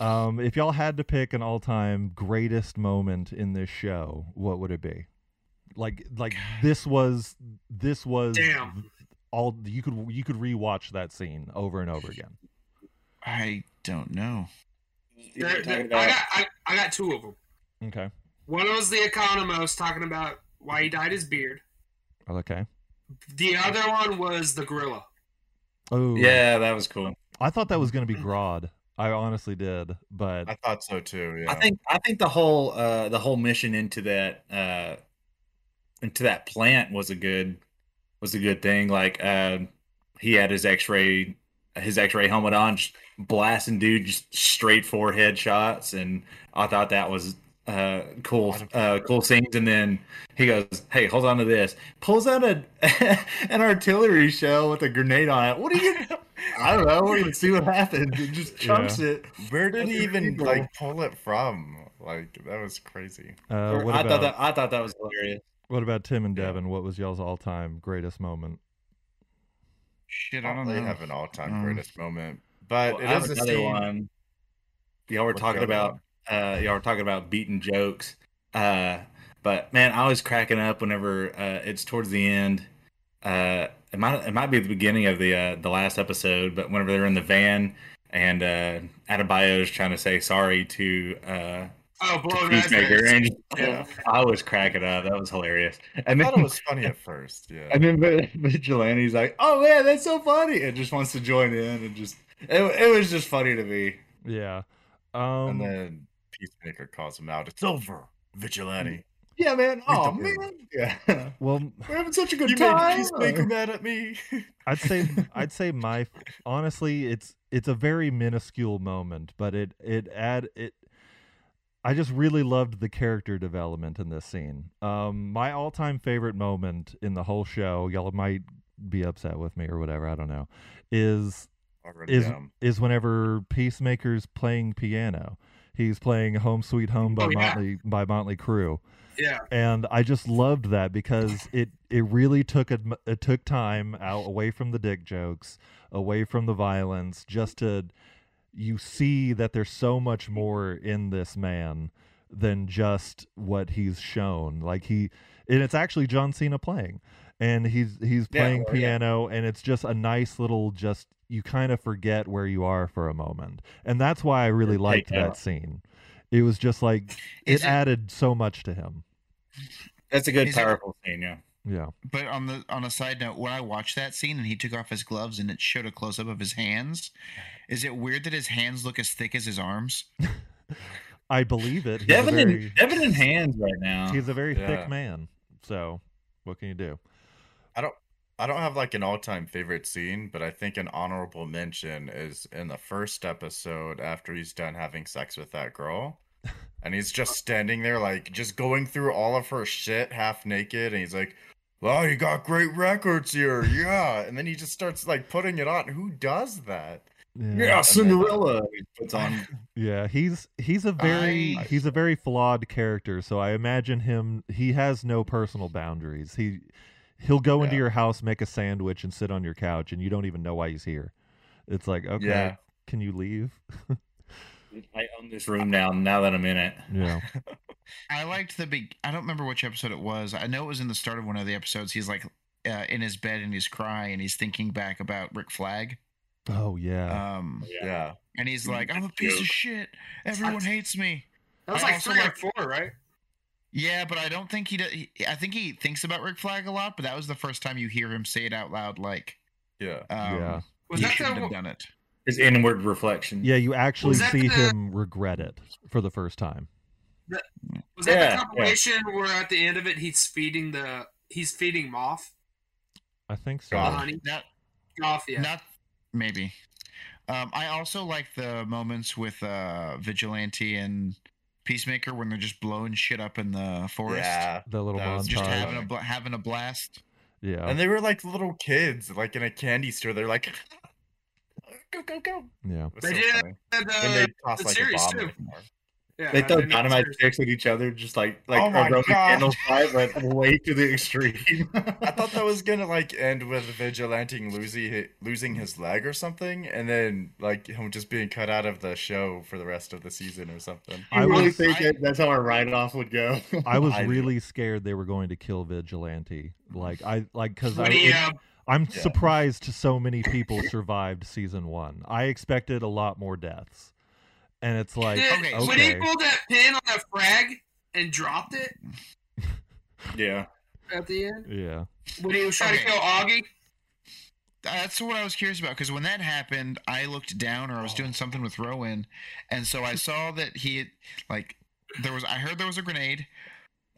um, if y'all had to pick an all-time greatest moment in this show, what would it be? Like, like this was this was Damn. all you could you could rewatch that scene over and over again. I don't know. There- You're there- I got I, I got two of them. Okay, One was the Economos talking about why he dyed his beard. okay. The other one was the gorilla. Oh, Yeah, that was cool. I thought that was gonna be Grodd. I honestly did, but I thought so too. Yeah. I think I think the whole uh the whole mission into that uh into that plant was a good was a good thing. Like uh he had his X-ray his X-ray helmet on, just blasting dude just straight forehead shots, and I thought that was uh cool uh cool scenes. And then he goes, "Hey, hold on to this." Pulls out a [laughs] an artillery shell with a grenade on it. What are you? [laughs] I don't know. We're gonna see what happens. It just chunks it. Where did he even illegal. like pull it from? Like that was crazy. uh, what I about thought that I thought that was hilarious. What about Tim and Yeah. Devin? What was y'all's all-time greatest moment? Shit, I I don't don't know. have an all-time Um, greatest moment, but Well, it I have is a another one. Y'all were What's talking other about uh y'all were talking about beating jokes. Uh but man, I was cracking up whenever uh it's towards the end. Uh it might it might be the beginning of the uh the last episode, but whenever they're in the van and uh Adebayo is trying to say sorry to uh Oh, to blowing Peacemaker and Yeah. I was cracking up. That was hilarious. And I then thought it was funny at first. Yeah. [laughs] and then Vigilante's like, "Oh man, that's so funny!" and just wants to join in and just it, it was just funny to me. Yeah. Um, and then Peacemaker calls him out. It's over, Vigilante. Yeah, man. Oh man. Yeah. well, [laughs] We're having such a good You made time. Peacemaker [laughs] mad at me. I'd say I'd say my honestly it's it's a very minuscule moment, but it it add it I just really loved the character development in this scene. Um my all-time favorite moment in the whole show, y'all might be upset with me or whatever, I don't know, is Already is am. is whenever Peacemaker's playing piano. He's playing Home Sweet Home by Oh, yeah. Motley by Motley Crue Yeah. and I just loved that because it it really took a it took time out away from the dick jokes, away from the violence, just to you see that there's so much more in this man than just what he's shown. Like he and it's actually John Cena playing. And he's he's playing yeah. piano and it's just a nice little just you kind of forget where you are for a moment. And that's why I really Or liked that out. scene. It was just like it it- added so much to him. That's a good, Is it- powerful scene. Yeah. Yeah. But on the on a side note, when I watched that scene and he took off his gloves and it showed a close up of his hands, is it weird that his hands look as thick as his arms? [laughs] I believe it. He's Devin, a very, in, Devin in hands right now. he's a very Yeah. thick man. So, what can you do? I don't. I don't have like an all-time favorite scene, but I think an honorable mention is in the first episode after he's done having sex with that girl, and he's just standing there like just going through all of her shit half naked, and he's like, "Wow, you got great records here, yeah," and then he just starts like putting it on. Who does that? Yeah, Cinderella. He puts on. [laughs] Yeah, he's he's a very I- he's a very flawed character. So I imagine him. He has no personal boundaries. He he'll go into your house, make a sandwich, and sit on your couch, and you don't even know why he's here. It's like, okay, Yeah. can you leave? [laughs] I own this room now. Now that I'm in it. Yeah, [laughs] I liked the big. I don't remember which episode it was. I know it was in the start of one of the episodes. He's like uh, in his bed and he's crying and he's thinking back about Rick Flag. oh yeah, Um, Yeah, and he's like, "I'm a piece of shit. Everyone hates me." That was I like also three or like- four, right? Yeah, but I don't think he. does. I think he thinks about Rick Flag a lot, but that was the first time you hear him say it out loud. Like, yeah. um, Yeah. Was he that shouldn't the have done it. His inward reflection. yeah. You actually see the- him regret it for the first time. was that Yeah, the yeah. where at the end of it he's feeding the he's feeding moth? I think so. God. honey. Not, Moth, yeah. not maybe. Um, I also like the moments with uh, Vigilante and Peacemaker when they're just blowing shit up in the forest. Yeah. The little That just Sorry. having a bla- having a blast. yeah, And they were like little kids, like in a candy store. They're like, go, go, go. yeah. They so did funny. And, uh, And they toss the like a series, bomb. too. In the car. yeah, They throw dynamite sticks at each other, just like like Oh my a Roman candle fight, but [laughs] way to the extreme. I thought that was [laughs] gonna like end with Vigilante losing losing his leg or something, and then like him just being cut out of the show for the rest of the season or something. I I really was- think I- that that's how our write off would go. I was [laughs] I do. really scared they were going to kill Vigilante. Like I like because I When he, it- uh, I'm Yeah. surprised so many people survived season one. I expected a lot more deaths, and it's [laughs] like yeah, okay, when he pulled that pin on that frag and dropped it [laughs] yeah. at the end, yeah, when he was trying Okay. to kill Augie, That's what I was curious about because when that happened, I looked down or I was doing oh. something with Rowan, and so I saw that he had, like there was. I heard there was a grenade.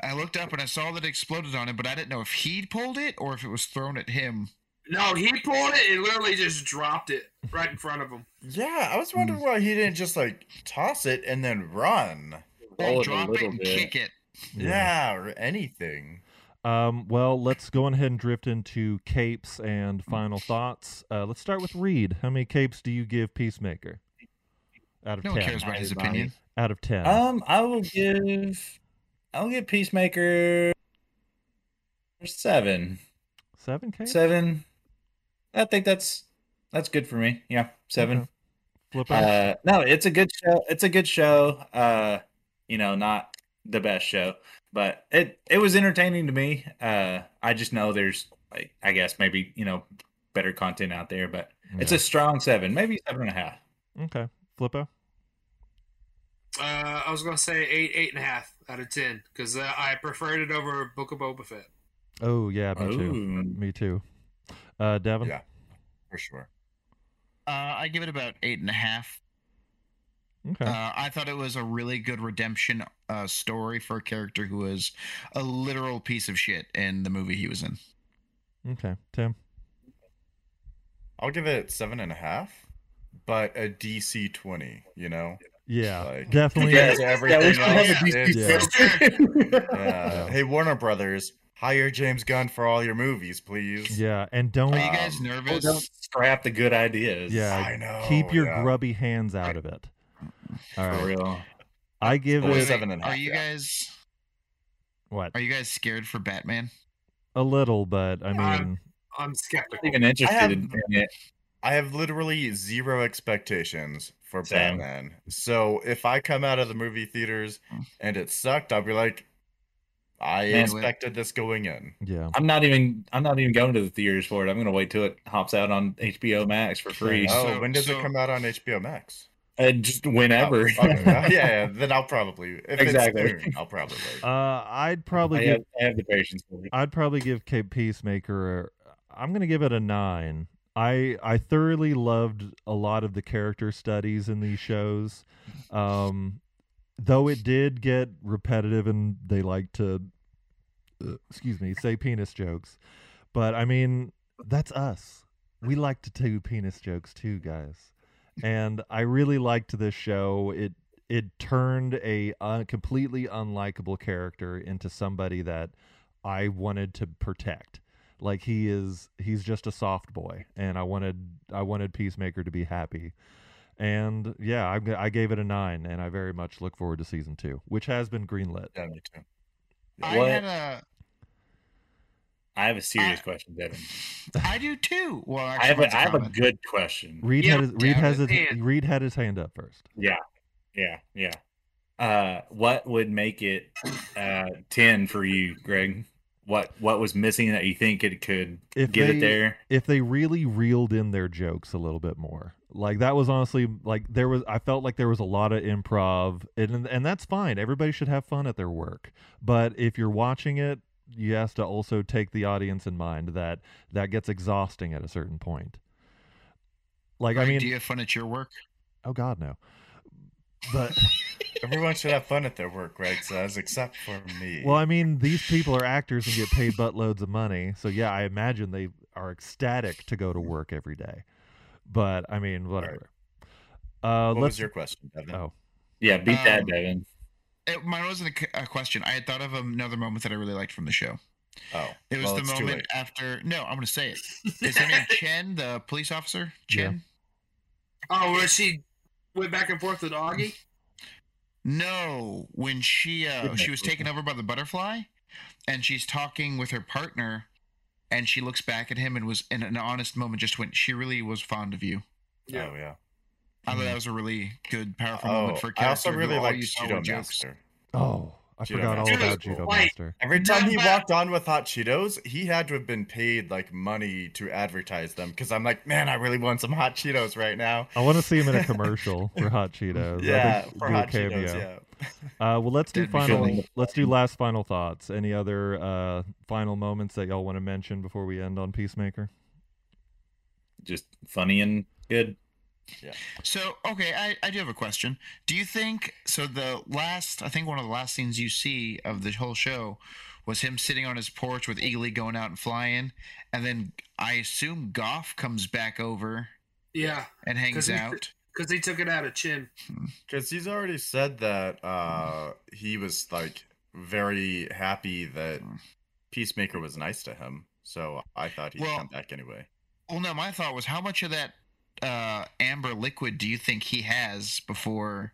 I looked up and I saw that it exploded on him, but I didn't know if he'd pulled it or if it was thrown at him. No, he pulled it and literally just dropped it right in front of him. Yeah, I was wondering why he didn't just like toss it and then run. Roll drop it little and bit. kick it. Yeah, or anything. Um, well, let's go ahead and drift into capes and final thoughts. Uh, let's start with Reed. How many capes do you give Peacemaker? Out of No one ten. cares about his opinion. Out of ten. Um, I will give, I'll give Peacemaker seven. Seven K. Seven. I think that's that's good for me. Yeah, seven. Okay. Flipper. Uh, no, it's a good show. It's a good show. Uh, you know, not the best show, but it it was entertaining to me. Uh, I just know there's like I guess maybe you know better content out there, but it's a strong seven, maybe seven and a half. okay. Flippo. Uh, I was gonna say eight, eight and a half out of ten because uh, I preferred it over Book of Boba Fett. Oh yeah, me too. Me too. Uh, Devin. Yeah. For sure. Uh, I give it about eight and a half. Okay. Uh, I thought it was a really good redemption uh, story for a character who was a literal piece of shit in the movie he was in. okay. Tim. I'll give it seven and a half, but a DC twenty. You know. Yeah. Like- definitely. Because Yeah, everything we should have a else DC is- Yeah. [laughs] Yeah. Hey, Warner Brothers, hire James Gunn for all your movies, please. Yeah, and don't. Are you guys Um, nervous? don't scrap the good ideas. Yeah. I know. keep your yeah. grubby hands out of it. All for real. I give Or Wait, it wait, seven and a Are you yeah. guys what are you guys scared for Batman? a little, but I mean, I'm- mean, I'm Not skeptical. even interested have- in it. I have literally zero expectations for Same. Batman. So if I come out of the movie theaters and it sucked, I'll be like, I Man, expected this going in. yeah. I'm not even. I'm not even going to the theaters for it. I'm gonna wait till it hops out on HBO Max for free. Oh, So- when does so- it come out on HBO Max? And just whenever. Oh, okay. [laughs] yeah, yeah, then I'll probably if Exactly. it's soon, I'll probably wait. [laughs] Uh, I'd probably I give have, I have the patience for it. I'd probably give Cape Peacemaker. A, I'm gonna give it a nine. I I thoroughly loved a lot of the character studies in these shows, um, though it did get repetitive and they like to, uh, excuse me, say penis jokes. But I mean, that's us. We like to do penis jokes too, guys. And I really liked this show. It it turned a un- completely unlikable character into somebody that I wanted to protect. Like he is he's just a soft boy and I wanted I wanted Peacemaker to be happy. And yeah, I gave it a 9 and I very much look forward to season 2, which has been greenlit. Yeah, me too. I What? had a I have a serious I- question, Devin. [laughs] I do too. Well, I have a, I have a good question. Reed Yeah, had his, Reed has his, Reed had his hand up first. Yeah, yeah, yeah. Uh, what would make it uh, ten for you, Greg? What what was missing that you think it could If get they- it there? if they really reeled in their jokes a little bit more. Like that was honestly like there was i felt like there was a lot of improv and and that's fine. Everybody should have fun at their work. But if you're watching it you have to also take the audience in mind that that gets exhausting at a certain point. Like i mean do you have fun at your work? oh god no. But [laughs] Everyone should have fun at their work, Greg says, except for me. well i mean these people are actors and get paid buttloads of money so yeah i imagine they are ecstatic to go to work every day but i mean whatever uh what let's was your question, Devin? oh Yeah, beat that, Um, Devin. It, mine wasn't a, c- a question. I had thought of another moment that I really liked from the show. Oh, It was well, the moment after. No, I'm going to say it. [laughs] Is her name Chen, the police officer? Yeah. Chen? Oh, where she went back and forth with Augie? No, when she uh, she was taken over by the butterfly, and she's talking with her partner, and she looks back at him and was in an honest moment. Just went, she really was fond of you. Oh yeah. I thought that was a really good, powerful Oh, moment for a I also character. who really like liked you saw were Judo jokes. Master. Oh, I Judo forgot all about Dude, Judo wait. Master. Every time he walked on with hot Cheetos, he had to have been paid like money to advertise them. Because I'm like, man, I really want some hot Cheetos right now. I want to see him in a [laughs] commercial for Hot Cheetos. Yeah, for hot cameo. Cheetos. Yeah. Uh, well, let's do final. Let's do last final thoughts. Any other uh, final moments that y'all want to mention before we end on Peacemaker? Just funny and good. So, okay, I, I do have a question. Do you think so? The last, I think one of the last scenes you see of the whole show was him sitting on his porch with Eagly going out and flying, and then I assume Goff comes back over Yeah, and hangs 'Cause he- out. because they took it out of Chin. Because he's already said that uh, he was like very happy that Peacemaker was nice to him. So I thought he'd Well- come back anyway. Well, no, my thought was how much of that uh, amber liquid do you think he has before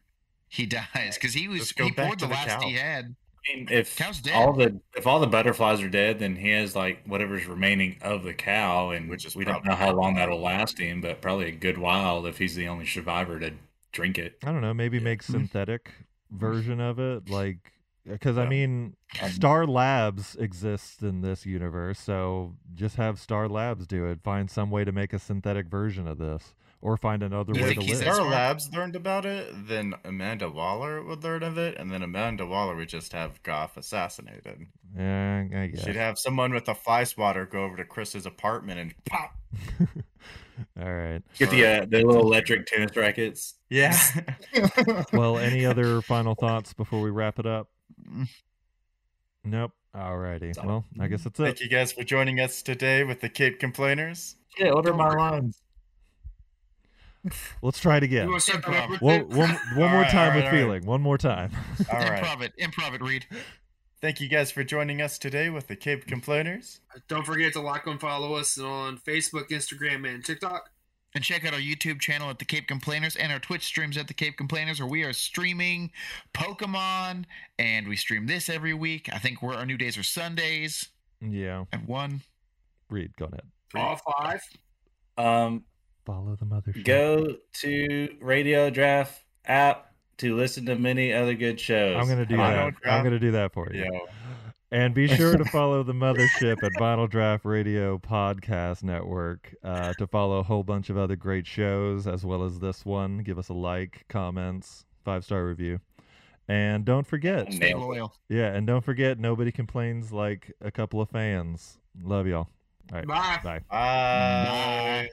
he [laughs] dies? Because he was he poured the the last cow. he had. mean, if Cow's dead. all the if all the butterflies are dead, then he has like whatever's remaining of the cow, and Which is we don't know how long that'll last him, but probably a good while if he's the only survivor to drink it. I don't know. Maybe make synthetic version of it, like because I mean, Um, Star Labs exists in this universe, so just have Star Labs do it. Find some way to make a synthetic version of this, or find another You way to live. Star? Labs learned about it, then Amanda Waller would learn of it, and then Amanda Waller would just have Goff assassinated. Yeah, I guess. She'd have someone with a fly swatter go over to Chris's apartment and pop. [laughs] All right. Get the uh, the little electric tennis rackets. Yeah. [laughs] Well, any [laughs] other final thoughts before we wrap it up? Nope. Alrighty. So- Well, I guess that's it. Thank you guys for joining us today with the Kid Complainers. Yeah, order my lines. [laughs] Let's try it again. want to start that over? One, one, one more Alright, time alright, with alright. feeling. One more time. [laughs] All right. Improv it. Improv it, Reed. Thank you guys for joining us today with the Cape Complainers. Don't forget to like and follow us on Facebook, Instagram, and TikTok. And check out our YouTube channel at the Cape Complainers and our Twitch streams at the Cape Complainers, where we are streaming Pokemon, and we stream this every week. I think we're, our new days are Sundays yeah. at one. Read. Go ahead. All five. Um, Follow the mother. go to Radio Draft app to listen to many other good shows. I'm gonna do Vinyl that. I'm gonna do that for you. Yo, And be sure to [laughs] follow the mothership at Vinyl Draft Radio Podcast Network uh, to follow a whole bunch of other great shows as well as this one. Give us a like, comments, five star review, and don't forget, Stay loyal. yeah, and don't forget, nobody complains like a couple of fans. Love y'all. All right, Bye. bye. bye.